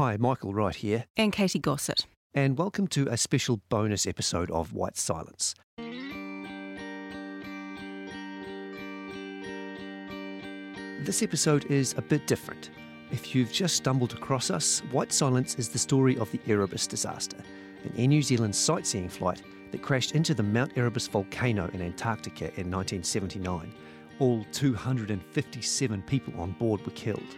Hi, Michael Wright here. And Katie Gossett. And welcome to a special bonus episode of White Silence. This episode is a bit different. If you've just stumbled across us, White Silence is the story of the Erebus disaster, an Air New Zealand sightseeing flight that crashed into the Mount Erebus volcano in Antarctica in 1979. All 257 people on board were killed.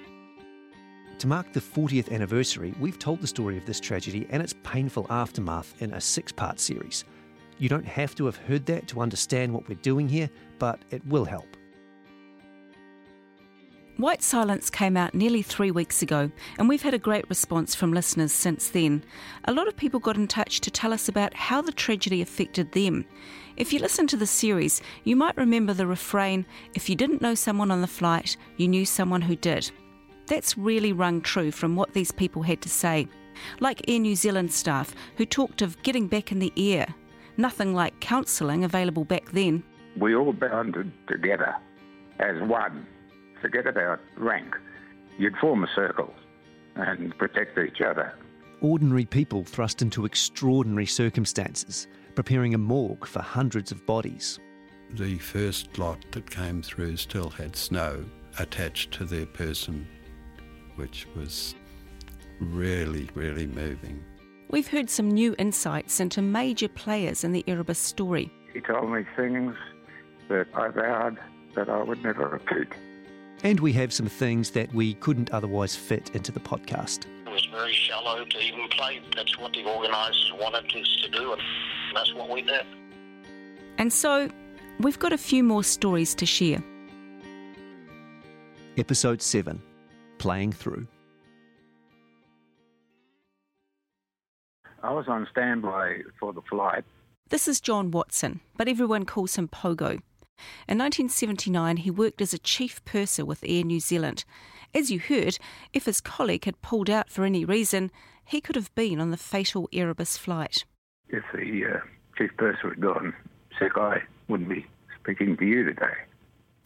To mark the 40th anniversary, we've told the story of this tragedy and its painful aftermath in a six part series. You don't have to have heard that to understand what we're doing here, but it will help. White Silence came out nearly three weeks ago, and we've had a great response from listeners since then. A lot of people got in touch to tell us about how the tragedy affected them. If you listen to the series, you might remember the refrain if you didn't know someone on the flight, you knew someone who did. That's really rung true from what these people had to say. Like Air New Zealand staff who talked of getting back in the air. Nothing like counselling available back then. We all bounded together as one. Forget about rank. You'd form a circle and protect each other. Ordinary people thrust into extraordinary circumstances, preparing a morgue for hundreds of bodies. The first lot that came through still had snow attached to their person which was really, really moving. We've heard some new insights into major players in the Erebus story. He told me things that I vowed that I would never repeat. And we have some things that we couldn't otherwise fit into the podcast. It was very shallow to even play. That's what the organisers wanted us to do, and that's what we did. And so, we've got a few more stories to share. Episode 7 playing through. I was on standby for the flight. This is John Watson, but everyone calls him Pogo. In 1979, he worked as a chief purser with Air New Zealand. As you heard, if his colleague had pulled out for any reason, he could have been on the fatal Erebus flight. If the uh, chief purser had gone sick, I wouldn't be speaking to you today.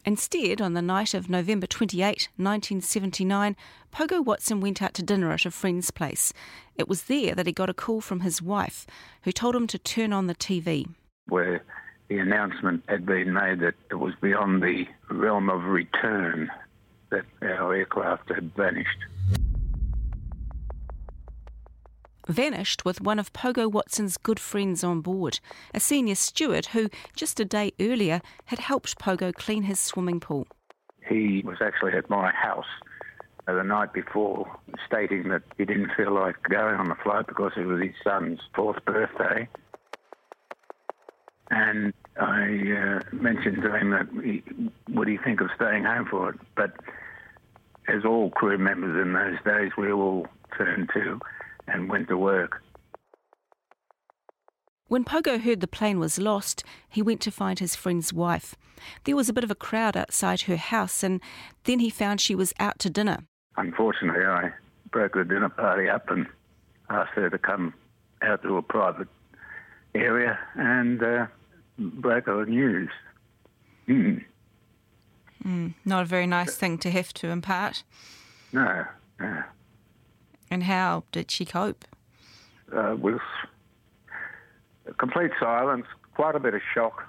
Instead, on the night of November 28, 1979, Pogo Watson went out to dinner at a friend's place. It was there that he got a call from his wife, who told him to turn on the TV. Where the announcement had been made that it was beyond the realm of return that our aircraft had vanished vanished with one of Pogo Watson's good friends on board, a senior steward who, just a day earlier, had helped Pogo clean his swimming pool. He was actually at my house the night before, stating that he didn't feel like going on the float because it was his son's fourth birthday. And I uh, mentioned to him that he, would he think of staying home for it? But as all crew members in those days, we all turned to and went to work. When Pogo heard the plane was lost, he went to find his friend's wife. There was a bit of a crowd outside her house, and then he found she was out to dinner. Unfortunately, I broke the dinner party up and asked her to come out to a private area and uh, break her news. Mm. Mm, not a very nice thing to have to impart. No, no. And how did she cope? Uh, with complete silence, quite a bit of shock.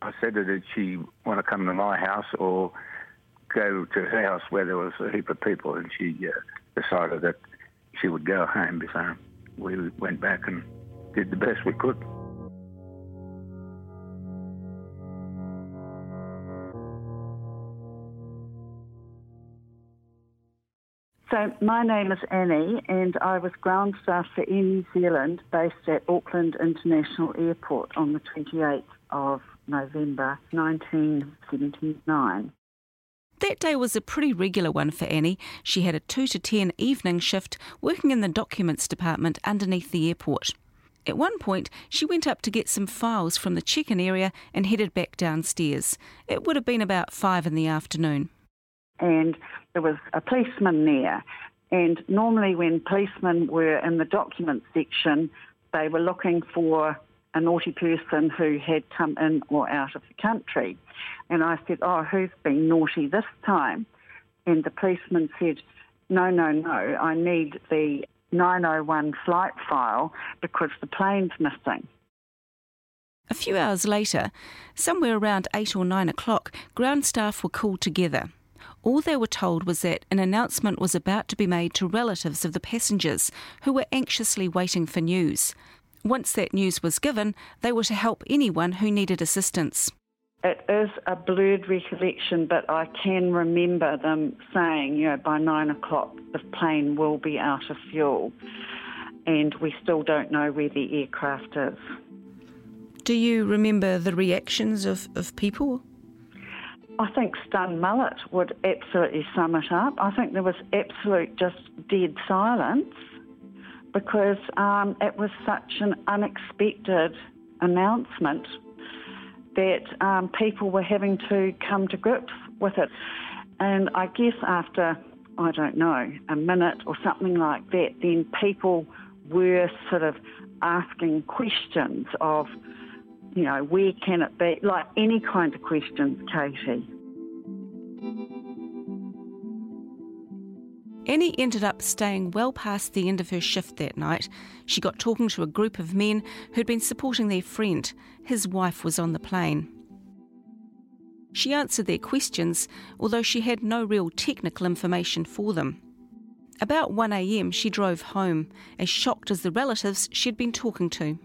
I said to her, did she want to come to my house or go to her house where there was a heap of people? And she uh, decided that she would go home. So we went back and did the best we could. So my name is Annie, and I was ground staff for Air New Zealand, based at Auckland International Airport on the 28th of November 1979. That day was a pretty regular one for Annie. She had a 2 to 10 evening shift working in the documents department underneath the airport. At one point, she went up to get some files from the check in area and headed back downstairs. It would have been about 5 in the afternoon and there was a policeman there. And normally, when policemen were in the document section, they were looking for a naughty person who had come in or out of the country. And I said, Oh, who's been naughty this time? And the policeman said, no, no, no, I need the 901 flight file because the plane's missing. A few hours later, somewhere around 8 or 9 o'clock, ground staff were called together. All they were told was that an announcement was about to be made to relatives of the passengers who were anxiously waiting for news. Once that news was given, they were to help anyone who needed assistance. It is a blurred recollection, but I can remember them saying, you know, by nine o'clock the plane will be out of fuel, and we still don't know where the aircraft is. Do you remember the reactions of, of people? I think Stun Mullet would absolutely sum it up. I think there was absolute just dead silence because um, it was such an unexpected announcement that um, people were having to come to grips with it. And I guess after, I don't know, a minute or something like that, then people were sort of asking questions of, you know, where can it be? Like any kind of questions, Katie. Annie ended up staying well past the end of her shift that night. She got talking to a group of men who'd been supporting their friend. His wife was on the plane. She answered their questions, although she had no real technical information for them. About 1am, she drove home, as shocked as the relatives she'd been talking to.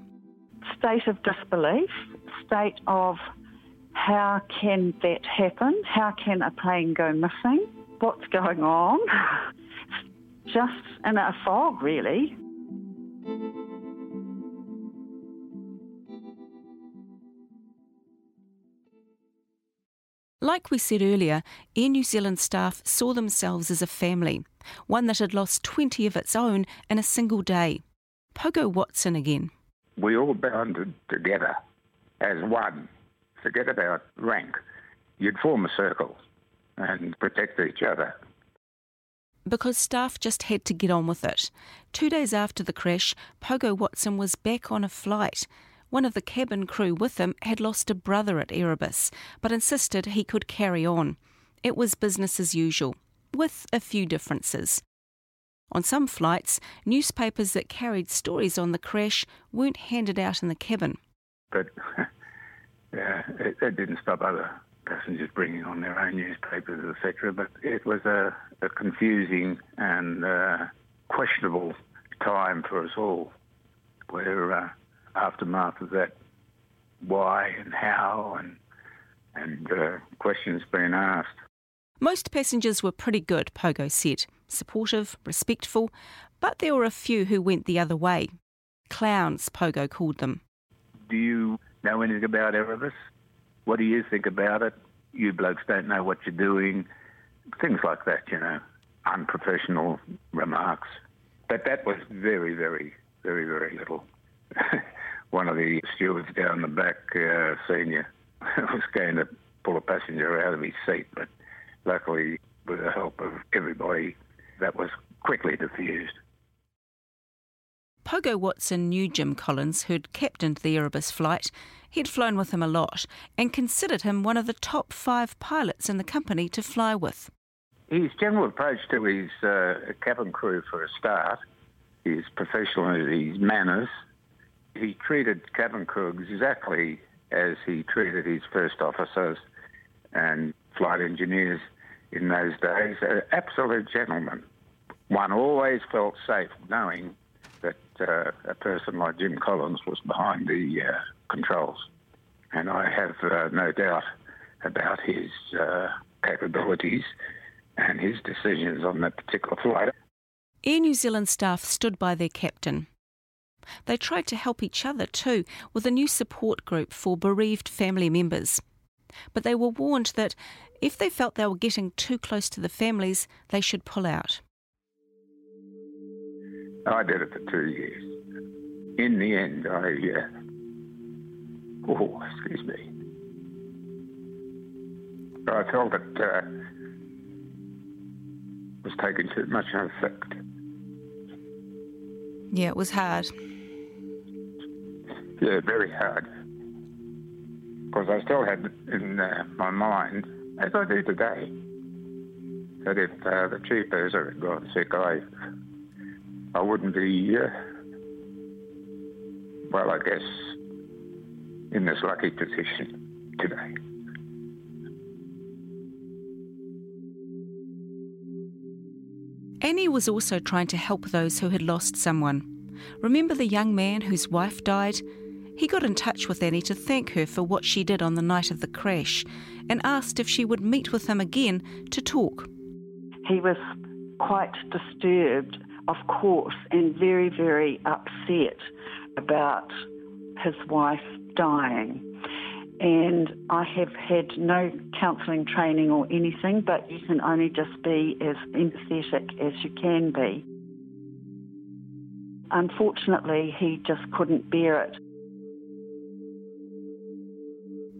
State of disbelief, state of how can that happen? How can a plane go missing? What's going on? Just in a fog, really. Like we said earlier, Air New Zealand staff saw themselves as a family, one that had lost 20 of its own in a single day. Pogo Watson again. We all bounded together as one. Forget about rank. You'd form a circle and protect each other. Because staff just had to get on with it. Two days after the crash, Pogo Watson was back on a flight. One of the cabin crew with him had lost a brother at Erebus, but insisted he could carry on. It was business as usual, with a few differences. On some flights, newspapers that carried stories on the crash weren't handed out in the cabin. But yeah, it, it didn't stop other passengers bringing on their own newspapers, etc. But it was a, a confusing and uh, questionable time for us all, where uh, aftermath of that, why and how, and and uh, questions being asked. Most passengers were pretty good, Pogo said, supportive, respectful, but there were a few who went the other way. Clowns, Pogo called them. Do you know anything about Erebus? What do you think about it? You blokes don't know what you're doing. Things like that, you know, unprofessional remarks. But that was very, very, very, very little. One of the stewards down the back, uh, senior, was going to pull a passenger out of his seat, but luckily, with the help of everybody, that was quickly diffused. Pogo Watson knew Jim Collins, who'd captained the Erebus flight. He'd flown with him a lot and considered him one of the top five pilots in the company to fly with. His general approach to his uh, cabin crew, for a start, his professionalism, his manners, he treated cabin crew exactly as he treated his first officers and flight engineers in those days. An absolute gentleman. One always felt safe knowing that uh, a person like Jim Collins was behind the uh, controls. And I have uh, no doubt about his uh, capabilities and his decisions on that particular flight. Air New Zealand staff stood by their captain. They tried to help each other too with a new support group for bereaved family members. But they were warned that if they felt they were getting too close to the families, they should pull out. I did it for two years. In the end, I, uh, oh, excuse me. I felt it uh, was taking too much effect. Yeah, it was hard. Yeah, very hard. Because I still had in uh, my mind, as I do today, that if uh, the chief person had got sick, I, I wouldn't be, uh, well, I guess, in this lucky position today. Annie was also trying to help those who had lost someone. Remember the young man whose wife died? He got in touch with Annie to thank her for what she did on the night of the crash and asked if she would meet with him again to talk. He was quite disturbed, of course, and very, very upset about his wife dying. And I have had no counselling training or anything, but you can only just be as empathetic as you can be. Unfortunately, he just couldn't bear it.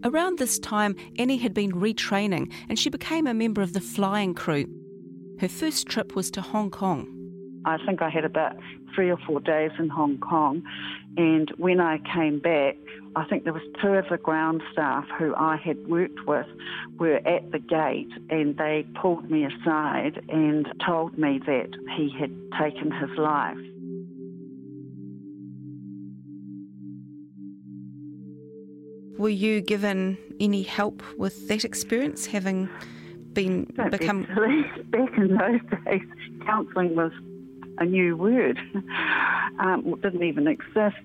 Around this time, Annie had been retraining and she became a member of the flying crew. Her first trip was to Hong Kong. I think I had about three or four days in Hong Kong, and when I came back, I think there was two of the ground staff who I had worked with were at the gate, and they pulled me aside and told me that he had taken his life. Were you given any help with that experience, having been Don't become? silly. Back in those days, counselling was a new word. Um, it didn't even exist.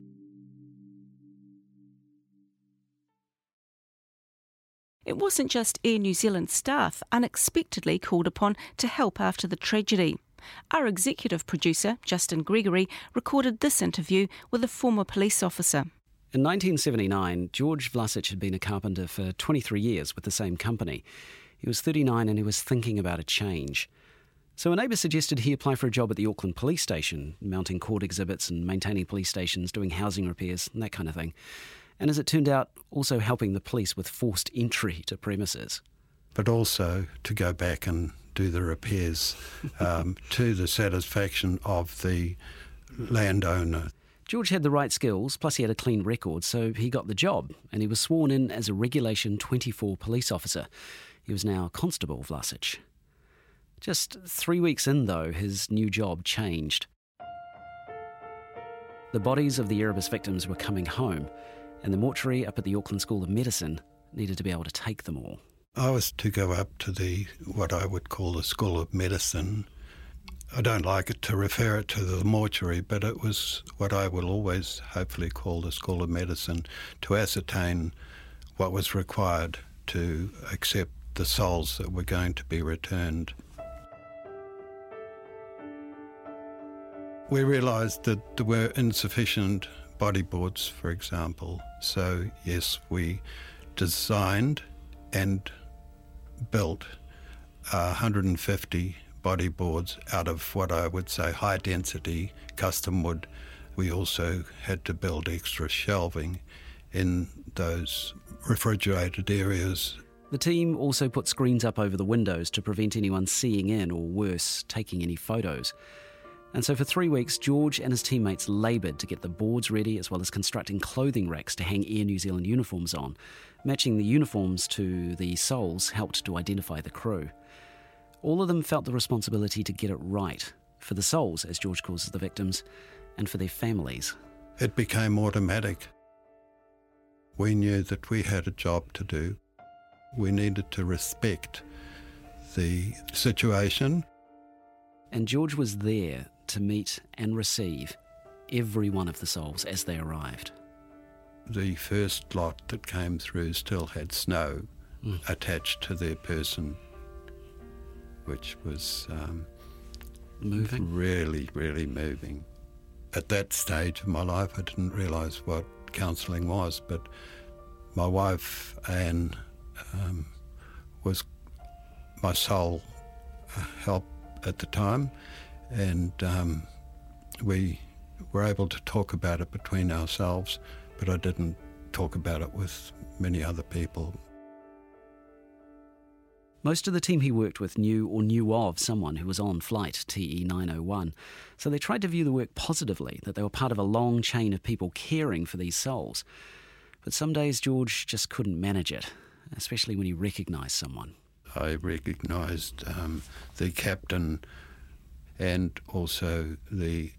It wasn't just Air New Zealand staff unexpectedly called upon to help after the tragedy. Our executive producer, Justin Gregory, recorded this interview with a former police officer. In 1979, George Vlasic had been a carpenter for 23 years with the same company. He was 39 and he was thinking about a change. So a neighbour suggested he apply for a job at the Auckland Police Station, mounting court exhibits and maintaining police stations, doing housing repairs, and that kind of thing. And as it turned out, also helping the police with forced entry to premises. But also to go back and do the repairs um, to the satisfaction of the landowner. George had the right skills, plus he had a clean record, so he got the job, and he was sworn in as a Regulation 24 police officer. He was now Constable Vlasic. Just three weeks in, though, his new job changed. The bodies of the Erebus victims were coming home, and the mortuary up at the Auckland School of Medicine needed to be able to take them all. I was to go up to the what I would call the School of Medicine. I don't like it to refer it to the mortuary, but it was what I will always hopefully call the School of Medicine to ascertain what was required to accept the souls that were going to be returned. We realised that there were insufficient bodyboards, for example. So, yes, we designed and built uh, 150 bodyboards out of what I would say high density custom wood. We also had to build extra shelving in those refrigerated areas. The team also put screens up over the windows to prevent anyone seeing in or worse, taking any photos. And so for three weeks, George and his teammates laboured to get the boards ready as well as constructing clothing racks to hang Air New Zealand uniforms on. Matching the uniforms to the souls helped to identify the crew. All of them felt the responsibility to get it right for the souls, as George calls the victims, and for their families. It became automatic. We knew that we had a job to do. We needed to respect the situation. And George was there to meet and receive every one of the souls as they arrived. The first lot that came through still had snow mm. attached to their person, which was um, moving. Really, really moving. At that stage of my life, I didn't realise what counselling was, but my wife, Anne, um, was my sole uh, help at the time, and um, we were able to talk about it between ourselves, but I didn't talk about it with many other people. Most of the team he worked with knew or knew of someone who was on flight TE 901, so they tried to view the work positively, that they were part of a long chain of people caring for these souls. But some days George just couldn't manage it, especially when he recognised someone. I recognised um, the captain and also the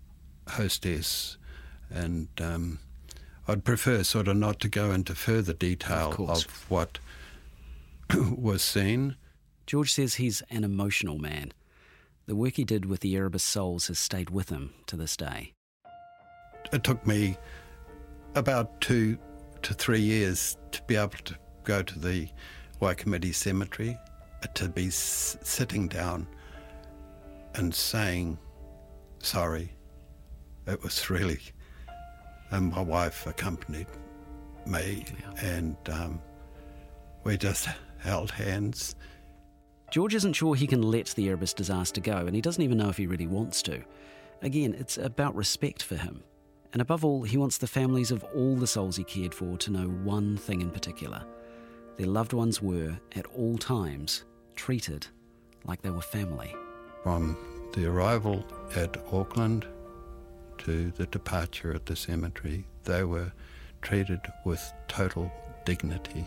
hostess, and um, I'd prefer sort of not to go into further detail Of of, what was seen. George says he's an emotional man. The work he did with the Erebus souls has stayed with him to this day. It took me about two to three years to be able to go to the Waikumete Cemetery, uh, to be s- sitting down and saying sorry. It was really, and my wife accompanied me, and um, we just held hands. George isn't sure he can let the Erebus disaster go, and he doesn't even know if he really wants to. Again, it's about respect for him. And above all, he wants the families of all the souls he cared for to know one thing in particular their loved ones were, at all times, treated like they were family. From the arrival at Auckland to the departure at the cemetery, they were treated with total dignity.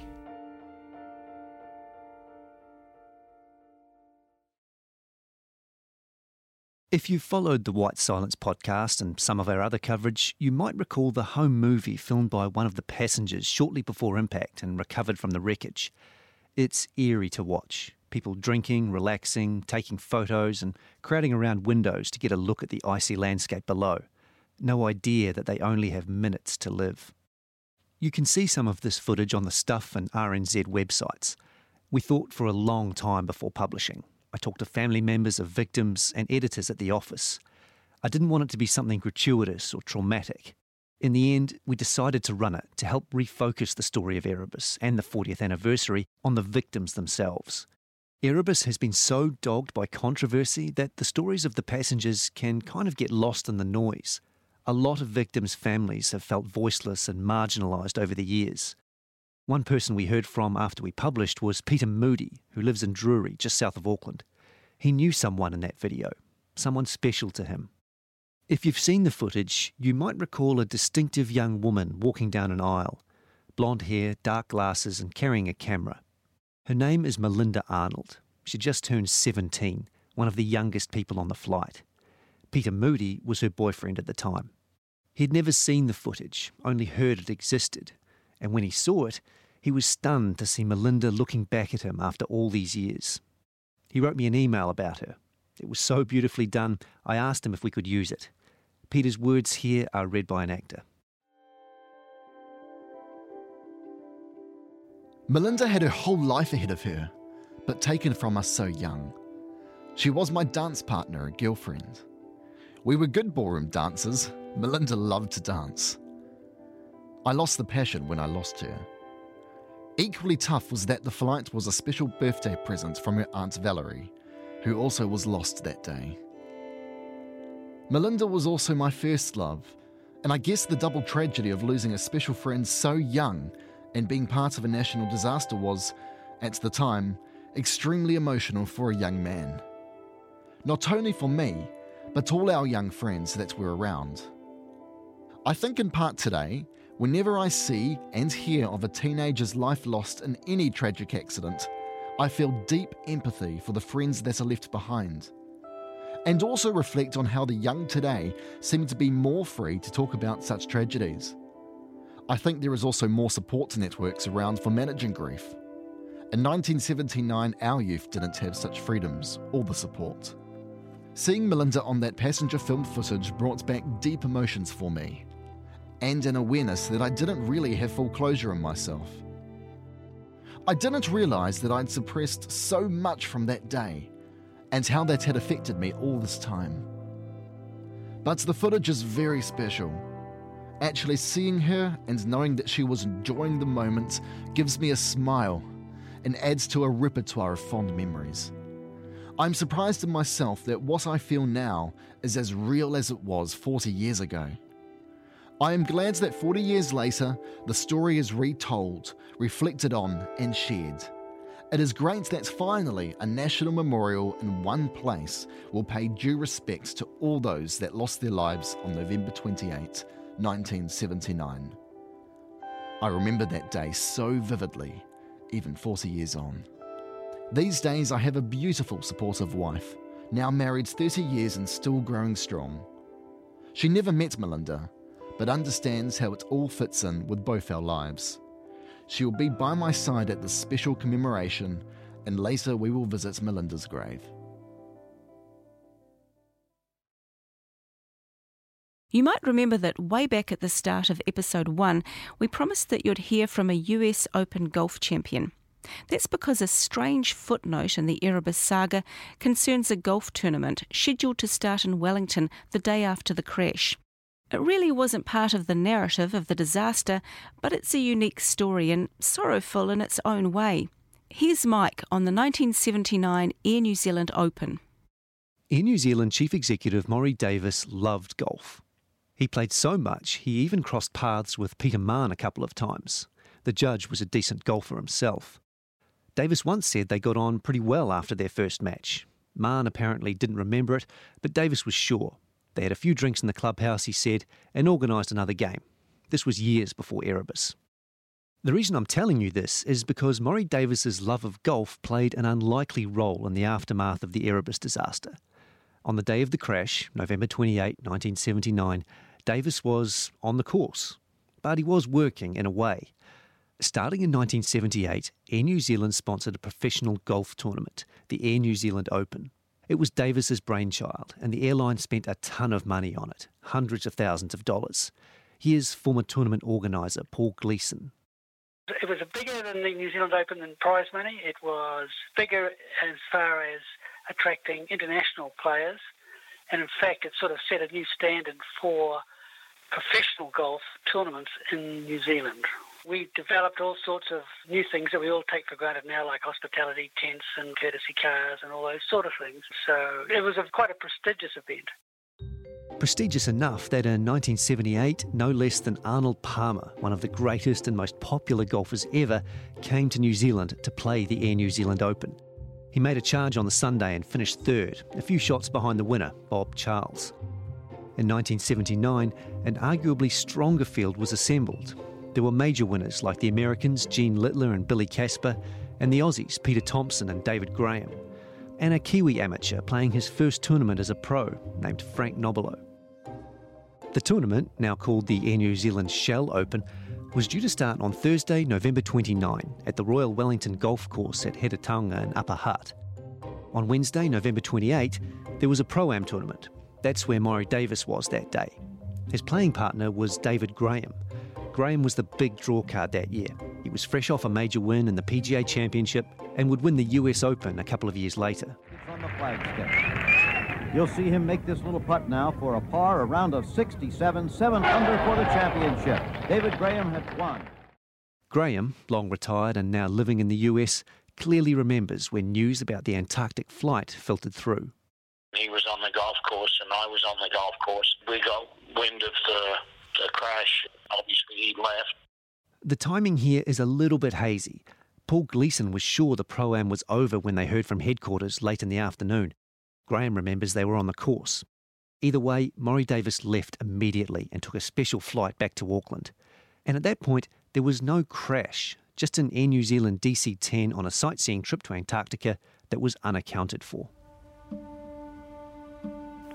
If you've followed the White Silence podcast and some of our other coverage, you might recall the home movie filmed by one of the passengers shortly before impact and recovered from the wreckage. It's eerie to watch. People drinking, relaxing, taking photos, and crowding around windows to get a look at the icy landscape below. No idea that they only have minutes to live. You can see some of this footage on the Stuff and RNZ websites. We thought for a long time before publishing. I talked to family members of victims and editors at the office. I didn't want it to be something gratuitous or traumatic. In the end, we decided to run it to help refocus the story of Erebus and the 40th anniversary on the victims themselves. Erebus has been so dogged by controversy that the stories of the passengers can kind of get lost in the noise. A lot of victims' families have felt voiceless and marginalised over the years. One person we heard from after we published was Peter Moody, who lives in Drury, just south of Auckland. He knew someone in that video, someone special to him. If you've seen the footage, you might recall a distinctive young woman walking down an aisle, blonde hair, dark glasses, and carrying a camera. Her name is Melinda Arnold. She just turned 17, one of the youngest people on the flight. Peter Moody was her boyfriend at the time. He'd never seen the footage, only heard it existed, and when he saw it, he was stunned to see Melinda looking back at him after all these years. He wrote me an email about her. It was so beautifully done, I asked him if we could use it. Peter's words here are read by an actor. Melinda had her whole life ahead of her, but taken from us so young. She was my dance partner and girlfriend. We were good ballroom dancers. Melinda loved to dance. I lost the passion when I lost her. Equally tough was that the flight was a special birthday present from her Aunt Valerie, who also was lost that day. Melinda was also my first love, and I guess the double tragedy of losing a special friend so young and being part of a national disaster was, at the time, extremely emotional for a young man. Not only for me, but all our young friends that were around. I think in part today, whenever I see and hear of a teenager's life lost in any tragic accident, I feel deep empathy for the friends that are left behind. And also reflect on how the young today seem to be more free to talk about such tragedies. I think there is also more support networks around for managing grief. In 1979, our youth didn't have such freedoms or the support. Seeing Melinda on that passenger film footage brought back deep emotions for me, and an awareness that I didn't really have full closure in myself. I didn't realise that I'd suppressed so much from that day, and how that had affected me all this time. But the footage is very special. Actually, seeing her and knowing that she was enjoying the moment gives me a smile and adds to a repertoire of fond memories. I'm surprised in myself that what I feel now is as real as it was 40 years ago. I am glad that 40 years later, the story is retold, reflected on, and shared. It is great that finally a national memorial in one place will pay due respect to all those that lost their lives on November 28, 1979. I remember that day so vividly, even 40 years on. These days, I have a beautiful, supportive wife, now married 30 years and still growing strong. She never met Melinda, but understands how it all fits in with both our lives. She will be by my side at this special commemoration, and later we will visit Melinda's grave. You might remember that way back at the start of episode 1, we promised that you'd hear from a US Open golf champion. That's because a strange footnote in the Erebus saga concerns a golf tournament scheduled to start in Wellington the day after the crash. It really wasn't part of the narrative of the disaster, but it's a unique story and sorrowful in its own way. Here's Mike on the 1979 Air New Zealand Open. Air New Zealand Chief Executive Morrie Davis loved golf. He played so much, he even crossed paths with Peter Mahon a couple of times. The judge was a decent golfer himself. Davis once said they got on pretty well after their first match. Mahon apparently didn't remember it, but Davis was sure. They had a few drinks in the clubhouse, he said, and organised another game. This was years before Erebus. The reason I'm telling you this is because Morrie Davis's love of golf played an unlikely role in the aftermath of the Erebus disaster. On the day of the crash, November 28, 1979, Davis was on the course, but he was working in a way. Starting in 1978, Air New Zealand sponsored a professional golf tournament, the Air New Zealand Open. It was Davis's brainchild, and the airline spent a ton of money on it, hundreds of thousands of dollars. Here's former tournament organiser Paul Gleeson. It was bigger than the New Zealand Open in prize money. It was bigger as far as attracting international players. And in fact, it sort of set a new standard for professional golf tournaments in New Zealand we developed all sorts of new things that we all take for granted now, like hospitality tents and courtesy cars and all those sort of things. So it was a, quite a prestigious event. Prestigious enough that in 1978, no less than Arnold Palmer, one of the greatest and most popular golfers ever, came to New Zealand to play the Air New Zealand Open. He made a charge on the Sunday and finished third, a few shots behind the winner, Bob Charles. In 1979, an arguably stronger field was assembled, there were major winners like the Americans Gene Littler and Billy Casper, and the Aussies Peter Thomson and David Graham, and a Kiwi amateur playing his first tournament as a pro named Frank Nobilo. The tournament, now called the Air New Zealand Shell Open, was due to start on Thursday, November 29, at the Royal Wellington Golf Course at Heretaunga in Upper Hutt. On Wednesday, November 28, there was a Pro Am tournament. That's where Morrie Davis was that day. His playing partner was David Graham, Graham was the big draw card that year. He was fresh off a major win in the PGA Championship and would win the US Open a couple of years later. On the flagstick. You'll see him make this little putt now for a par, a round of 67, 7 under for the championship. David Graham had won. Graham, long retired and now living in the US, clearly remembers when news about the Antarctic flight filtered through. He was on the golf course and I was on the golf course. We got wind of the a crash. Obviously, he left. The timing here is a little bit hazy. Paul Gleeson was sure the pro am was over when they heard from headquarters late in the afternoon. Graham remembers they were on the course. Either way, Morrie Davis left immediately and took a special flight back to Auckland. And at that point, there was no crash, just an Air New Zealand DC 10 on a sightseeing trip to Antarctica that was unaccounted for.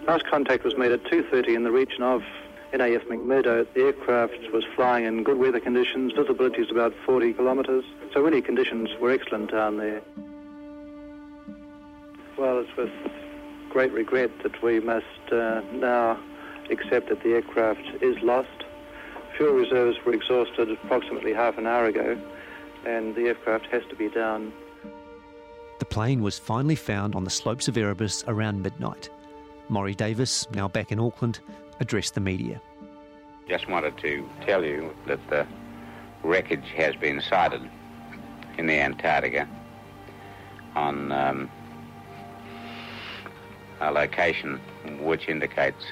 Last contact was made at 2.30 in the region of NAF McMurdo. The aircraft was flying in good weather conditions. Visibility is about 40 kilometres. So really conditions were excellent down there. Well, it's with great regret that we must uh, now accept that the aircraft is lost. Fuel reserves were exhausted approximately half an hour ago, and the aircraft has to be down. The plane was finally found on the slopes of Erebus around midnight. Morrie Davis, now back in Auckland, addressed the media. Just wanted to tell you that the wreckage has been sighted in the Antarctica on um, a location which indicates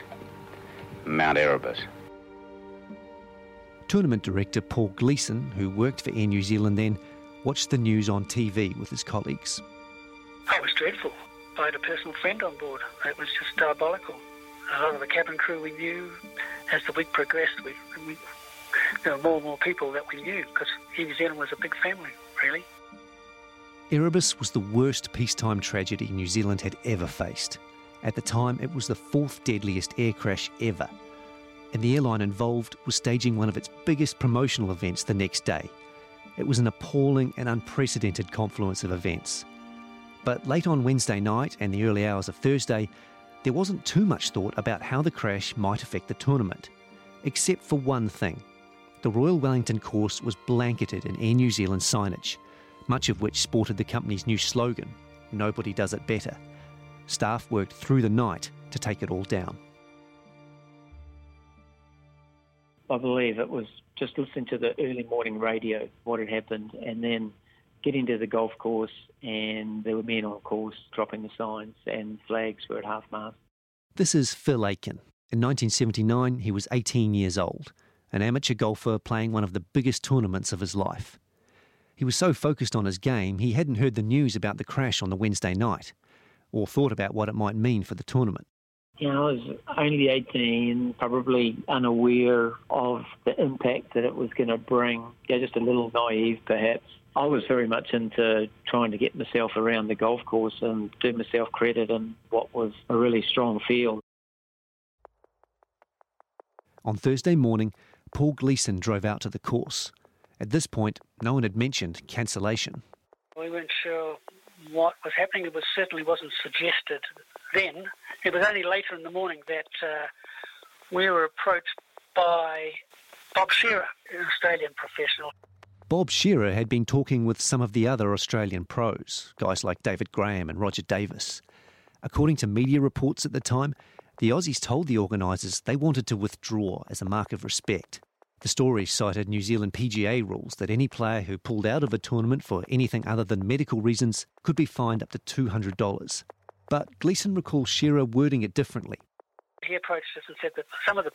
Mount Erebus. Tournament director Paul Gleeson, who worked for Air New Zealand then, watched the news on TV with his colleagues. It was dreadful. I had a personal friend on board. It was just diabolical a lot of the cabin crew we knew. As the week progressed, we, we there were more and more people that we knew because New Zealand was a big family, really. Erebus was the worst peacetime tragedy New Zealand had ever faced. At the time, it was the fourth deadliest air crash ever. And the airline involved was staging one of its biggest promotional events the next day. It was an appalling and unprecedented confluence of events. But late on Wednesday night and the early hours of Thursday, there wasn't too much thought about how the crash might affect the tournament, except for one thing. The Royal Wellington course was blanketed in Air New Zealand signage much of which sported the company's new slogan Nobody Does It Better. Staff worked through the night to take it all down. I believe it was just listening to the early morning radio, what had happened, and then getting into the golf course, and there were men on course dropping the signs, and flags were at half mast. This is Phil Aiken. In 1979, he was 18 years old, an amateur golfer playing one of the biggest tournaments of his life. He was so focused on his game, he hadn't heard the news about the crash on the Wednesday night, or thought about what it might mean for the tournament. You know, I was only 18, probably unaware of the impact that it was going to bring. Yeah, just a little naive, perhaps. I was very much into trying to get myself around the golf course and do myself credit in what was a really strong field. On Thursday morning, Paul Gleeson drove out to the course. At this point, no one had mentioned cancellation. We weren't sure what was happening. It was certainly wasn't suggested then. It was only later in the morning that uh, we were approached by Bob Shearer, an Australian professional. Bob Shearer had been talking with some of the other Australian pros, guys like David Graham and Roger Davis. According to media reports at the time, the Aussies told the organisers they wanted to withdraw as a mark of respect. The story cited New Zealand PGA rules that any player who pulled out of a tournament for anything other than medical reasons could be fined up to $200. But Gleeson recalls Shearer wording it differently. He approached us and said that some of the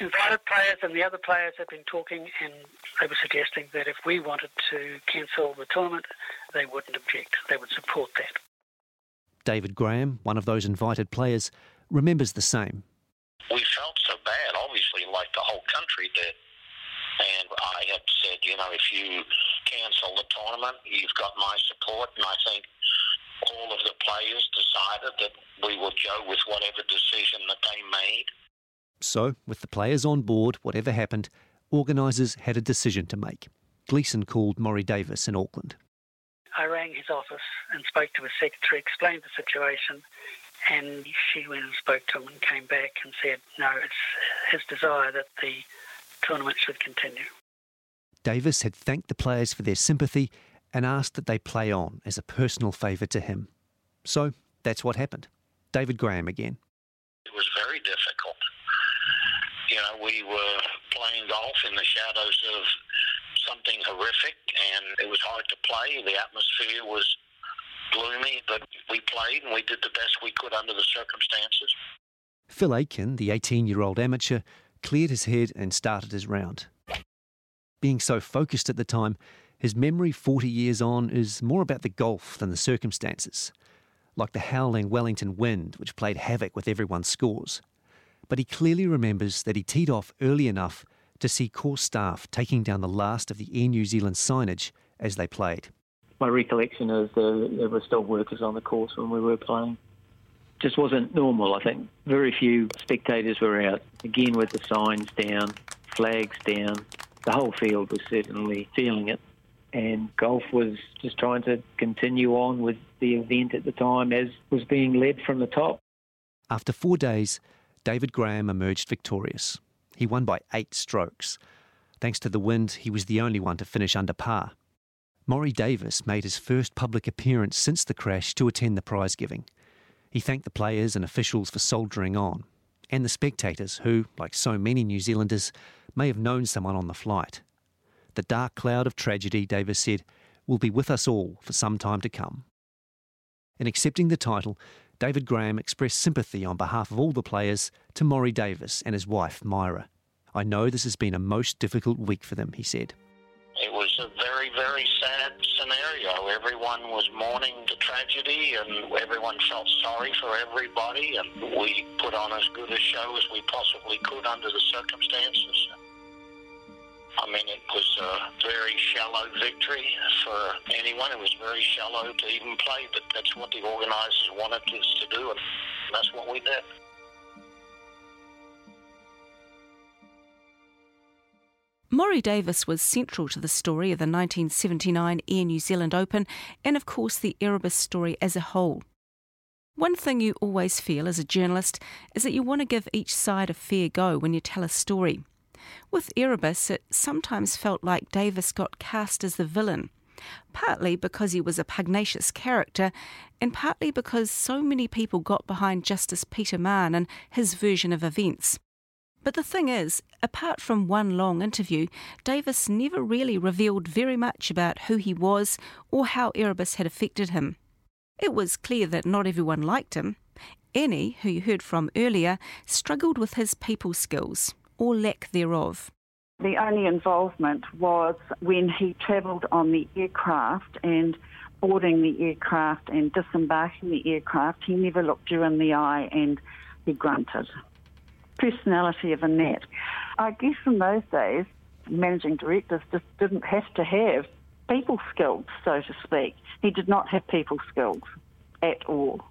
invited players and the other players had been talking and they were suggesting that if we wanted to cancel the tournament, they wouldn't object. They would support that. David Graham, one of those invited players, remembers the same. We felt so bad, obviously, like the whole country did. And I had said, you know, if you cancel the tournament, you've got my support. And I think all of the players decided that we would go with whatever decision that they made. So, with the players on board, whatever happened, organisers had a decision to make. Gleeson called Morrie Davis in Auckland. I rang his office and spoke to his secretary, explained the situation, and she went and spoke to him and came back and said, no, it's his desire that the tournament should continue. Davis had thanked the players for their sympathy and asked that they play on as a personal favour to him. So that's what happened. David Graham again. It was very difficult. We were playing golf in the shadows of something horrific, and it was hard to play. The atmosphere was gloomy, but we played and we did the best we could under the circumstances. Phil Aiken, the 18 year old amateur, cleared his head and started his round. Being so focused at the time, his memory 40 years on is more about the golf than the circumstances, like the howling Wellington wind, which played havoc with everyone's scores. But he clearly remembers that he teed off early enough to see course staff taking down the last of the Air New Zealand signage as they played my recollection is uh, there were still workers on the course when we were playing. Just wasn't normal. I think very few spectators were out. Again, with the signs down, flags down, the whole field was certainly feeling it. And golf was just trying to continue on with the event at the time as was being led from the top. After four days, David Graham emerged victorious. He won by eight strokes. Thanks to the wind, he was the only one to finish under par. Morrie Davis made his first public appearance since the crash to attend the prize giving. He thanked the players and officials for soldiering on, and the spectators who, like so many New Zealanders, may have known someone on the flight. The dark cloud of tragedy, Davis said, will be with us all for some time to come. In accepting the title, David Graham expressed sympathy on behalf of all the players to Morrie Davis and his wife, Myra. I know this has been a most difficult week for them, he said. It was a very, very sad scenario. Everyone was mourning the tragedy and everyone felt sorry for everybody and we put on as good a show as we possibly could under the circumstances. I mean, it was a very shallow victory for anyone. It was very shallow to even play, but that's what the organisers wanted us to do, and that's what we did. Morrie Davis was central to the story of the 1979 Air New Zealand Open and, of course, the Erebus story as a whole. One thing you always feel as a journalist is that you want to give each side a fair go when you tell a story. With Erebus, it sometimes felt like Davis got cast as the villain, partly because he was a pugnacious character, and partly because so many people got behind Justice Peter Mahon and his version of events. But the thing is, apart from one long interview, Davis never really revealed very much about who he was or how Erebus had affected him. It was clear that not everyone liked him. Annie, who you heard from earlier, struggled with his people skills, or lack thereof. The only involvement was when he travelled on the aircraft and boarding the aircraft and disembarking the aircraft. He never looked you in the eye and he grunted personality of a net. I guess in those days, managing directors just didn't have to have people skills, so to speak. He did not have people skills at all.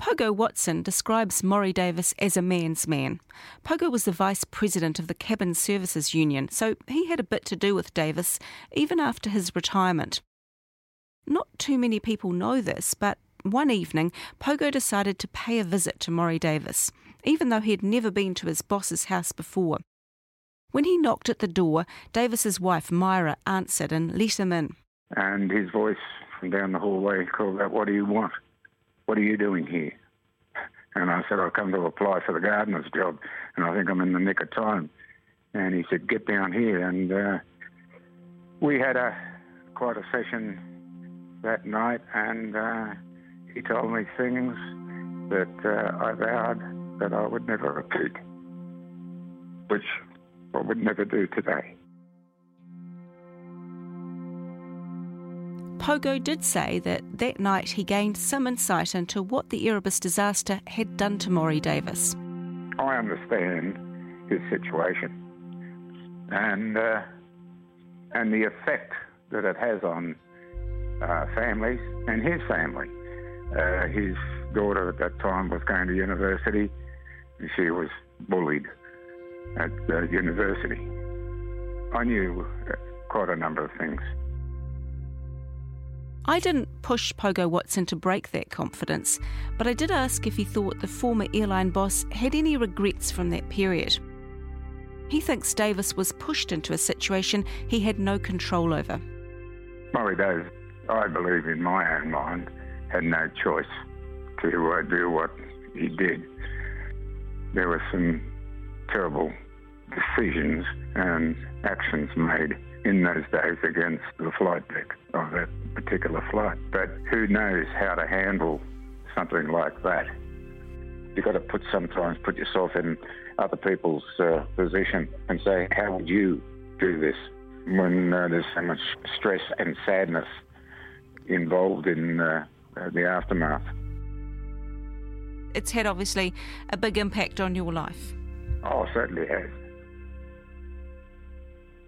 Pogo Watson describes Morrie Davis as a man's man. Pogo was the vice president of the Cabin Services Union, so he had a bit to do with Davis even after his retirement. Not too many people know this, but one evening, Pogo decided to pay a visit to Morrie Davis even though he had never been to his boss's house before. When he knocked at the door, Davis's wife Myra answered and let him in. And his voice from down the hallway called out, What do you want? What are you doing here? And I said, I've come to apply for the gardener's job, and I think I'm in the nick of time. And he said, Get down here. And uh, we had a quite a session that night, and uh, he told me things that uh, I vowed that I would never repeat, which I would never do today. Pogo did say that that night he gained some insight into what the Erebus disaster had done to Morrie Davis. I understand his situation and uh, and the effect that it has on uh, families and his family. Uh, his daughter at that time was going to university and she was bullied at the university. I knew uh, quite a number of things. I didn't push Pogo Watson to break that confidence, but I did ask if he thought the former airline boss had any regrets from that period. He thinks Davis was pushed into a situation he had no control over. Morrie Davis, I believe in my own mind, had no choice to do what he did there were some terrible decisions and actions made in those days against the flight deck of that particular flight. But who knows how to handle something like that? You've got to put sometimes put yourself in other people's uh, position and say, how would you do this when uh, there's so much stress and sadness involved in uh, the aftermath? it's had obviously a big impact on your life. Oh, certainly has.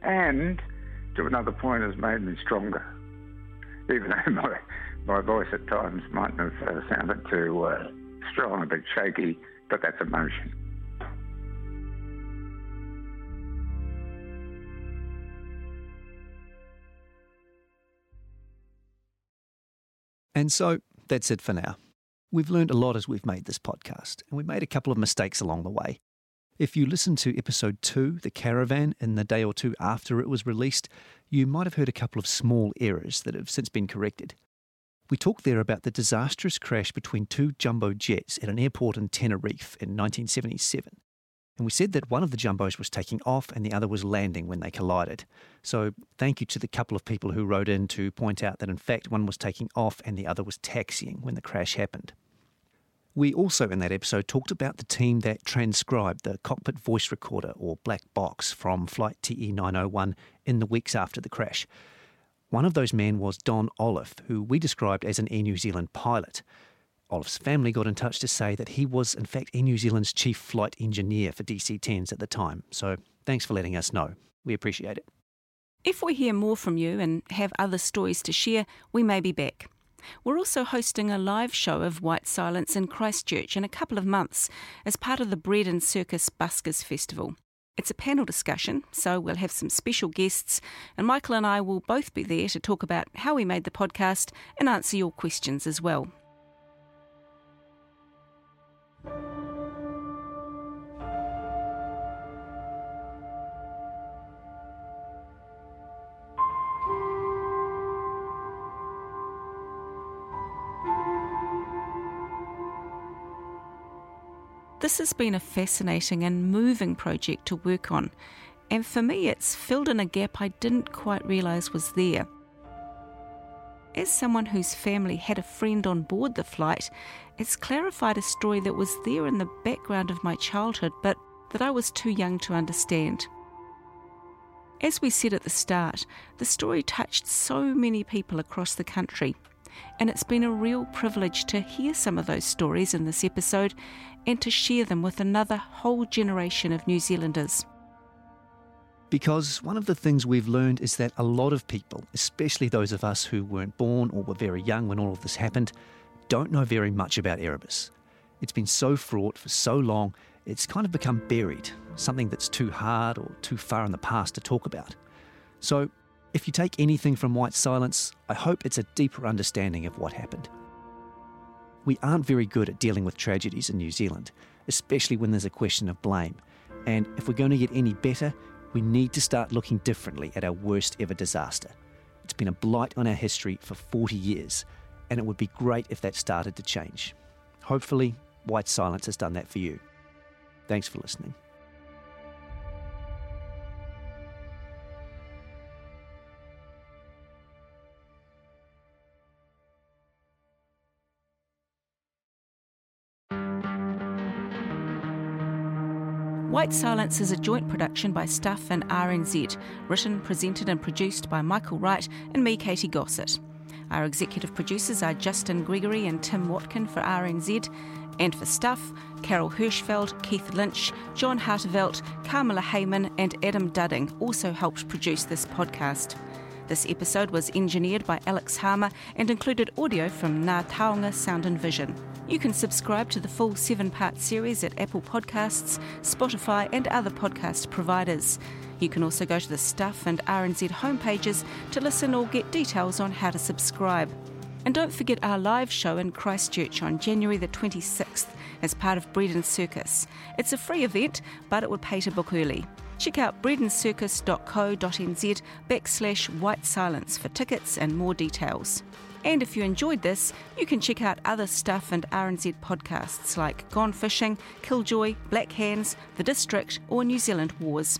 And to another point, has made me stronger. Even though my, my voice at times might have uh, sounded too uh, strong, a bit shaky, but that's emotion. And so that's it for now. We've learned a lot as we've made this podcast, and we made a couple of mistakes along the way. If you listened to episode two, The Caravan, in the day or two after it was released, you might have heard a couple of small errors that have since been corrected. We talked there about the disastrous crash between two jumbo jets at an airport in Tenerife in 1977. And we said that one of the jumbos was taking off and the other was landing when they collided. So thank you to the couple of people who wrote in to point out that in fact one was taking off and the other was taxiing when the crash happened. We also, in that episode, talked about the team that transcribed the cockpit voice recorder or black box from Flight TE 901 in the weeks after the crash. One of those men was Don Olliff, who we described as an Air New Zealand pilot. Olive's family got in touch to say that he was, in fact, Air New Zealand's chief flight engineer for DC 10s at the time. So thanks for letting us know. We appreciate it. If we hear more from you and have other stories to share, we may be back. We're also hosting a live show of White Silence in Christchurch in a couple of months as part of the Bread and Circus Buskers Festival. It's a panel discussion, so we'll have some special guests, and Michael and I will both be there to talk about how we made the podcast and answer your questions as well. This has been a fascinating and moving project to work on, and for me, it's filled in a gap I didn't quite realise was there. As someone whose family had a friend on board the flight, it's clarified a story that was there in the background of my childhood, but that I was too young to understand. As we said at the start, the story touched so many people across the country, and it's been a real privilege to hear some of those stories in this episode and to share them with another whole generation of New Zealanders. Because one of the things we've learned is that a lot of people, especially those of us who weren't born or were very young when all of this happened, don't know very much about Erebus. It's been so fraught for so long, it's kind of become buried, something that's too hard or too far in the past to talk about. So, if you take anything from White Silence, I hope it's a deeper understanding of what happened. We aren't very good at dealing with tragedies in New Zealand, especially when there's a question of blame. And if we're going to get any better, we need to start looking differently at our worst ever disaster. It's been a blight on our history for 40 years, and it would be great if that started to change. Hopefully, White Silence has done that for you. Thanks for listening. White Silence is a joint production by Stuff and RNZ, written, presented, and produced by Michael Wright and me, Katie Gossett. Our executive producers are Justin Gregory and Tim Watkin for RNZ, and for Stuff, Carol Hirschfeld, Keith Lynch, John Hartevelt, Carmela Hayman, and Adam Dudding also helped produce this podcast. This episode was engineered by Alex Harmer and included audio from Ngā Taonga Sound and Vision. You can subscribe to the full seven part series at Apple Podcasts, Spotify, and other podcast providers. You can also go to the Stuff and RNZ homepages to listen or get details on how to subscribe. And don't forget our live show in Christchurch on January the 26th as part of Bread and Circus. It's a free event, but it would pay to book early. Check out breadandscircus.co.nz backslash white silence for tickets and more details. And if you enjoyed this, you can check out other stuff and RNZ podcasts like Gone Fishing, Killjoy, Black Hands, The District, or New Zealand Wars.